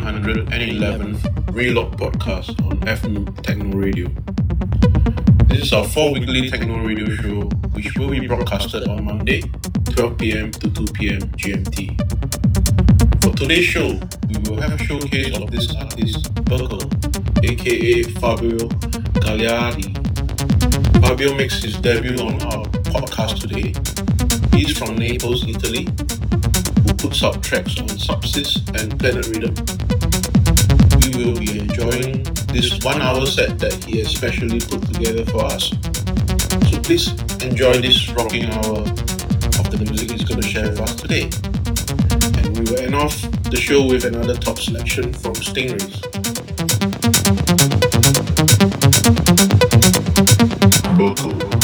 111th Relock podcast on Fnoob Techno Radio. This is our four weekly techno radio show, which will be broadcasted on Monday, 12 pm to 2 pm GMT. For today's show, we will have a showcase of this artist, Berkel, aka Fabio Gagliardi. Fabio makes his debut on our podcast today. He's from Naples, Italy, who puts out tracks on Subsist and Planet Rhythm. Will be enjoying this one hour set that he has specially put together for us. So please enjoy this rocking hour of the music he's going to share with us today. And we will end off the show with another top selection from Stingrays. Berkel.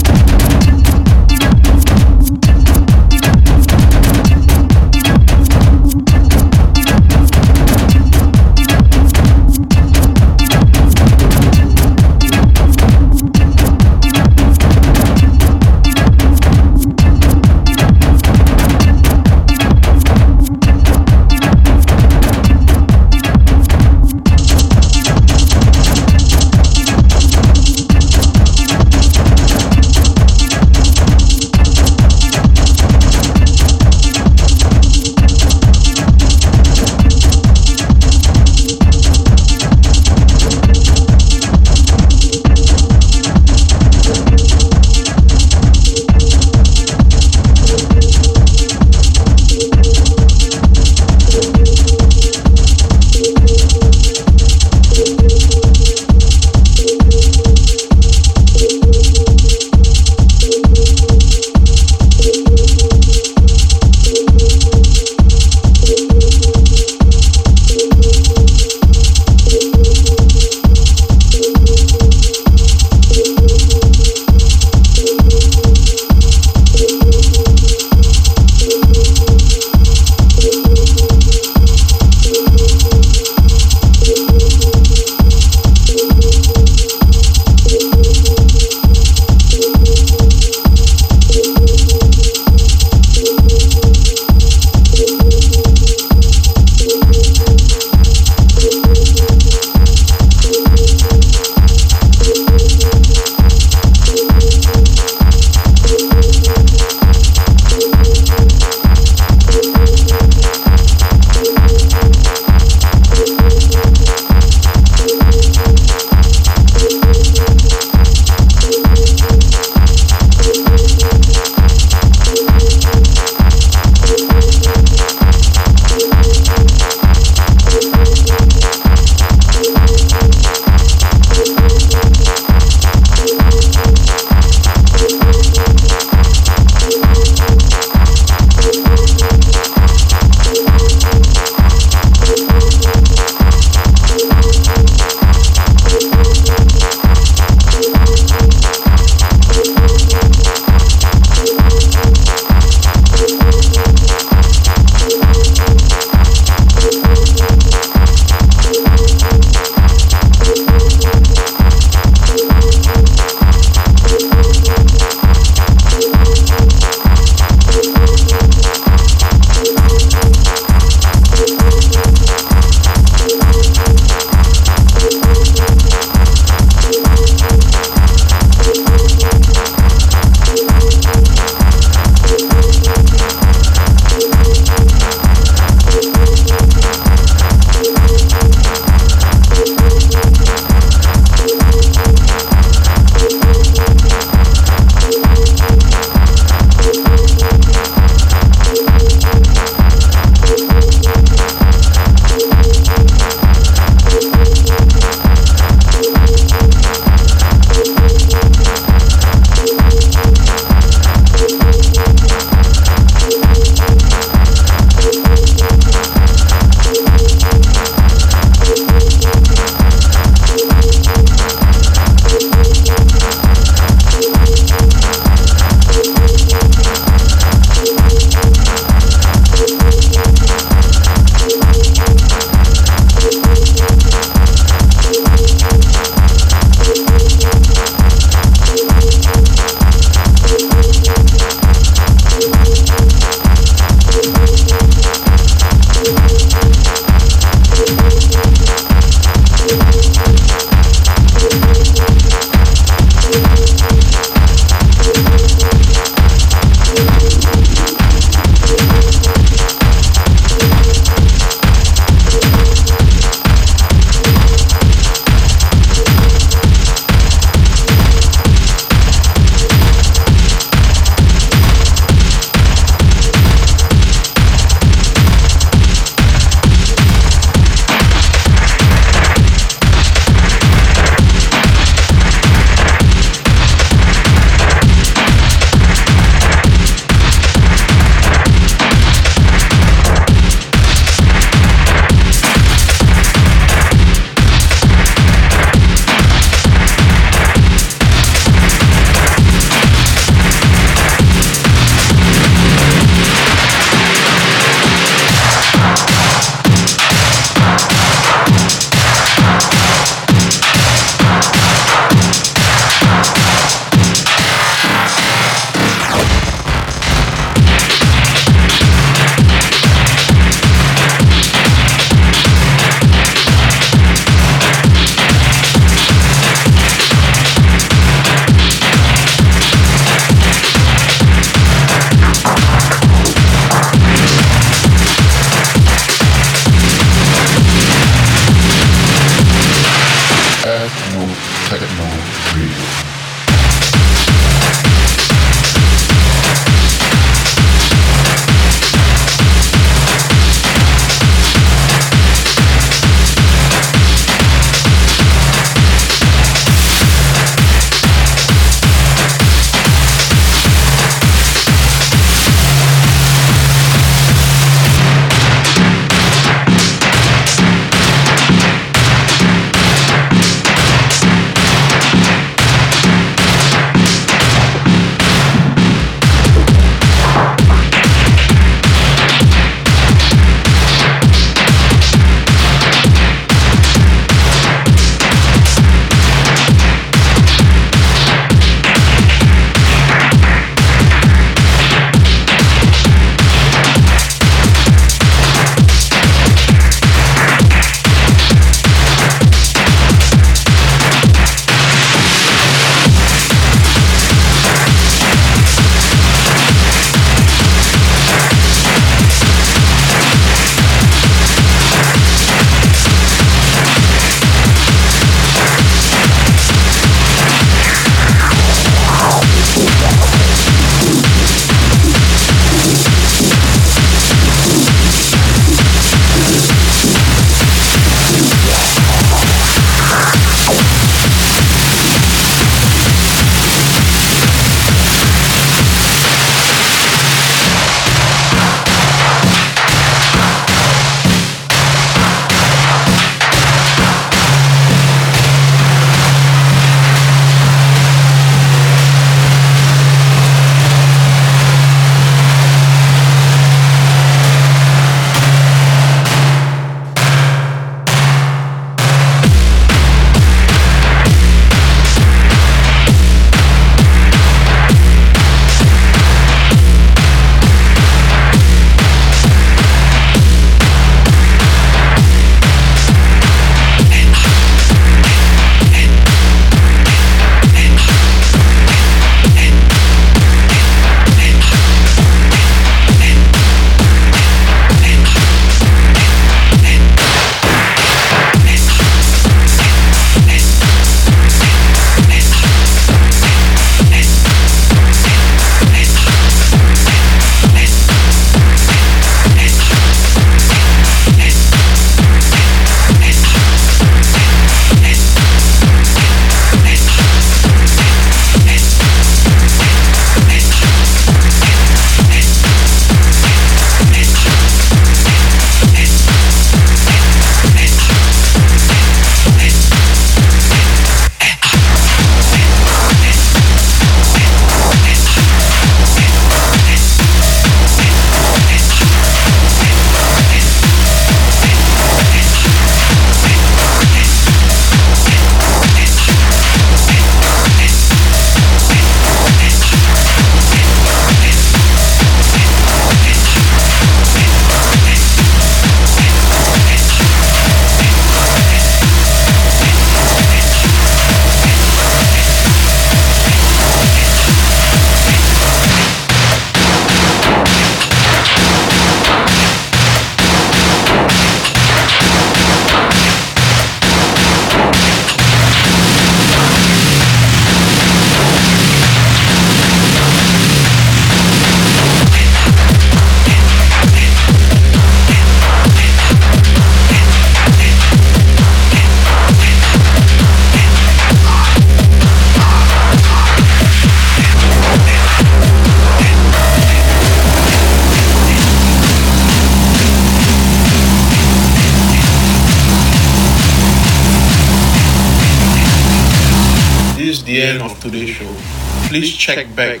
Check back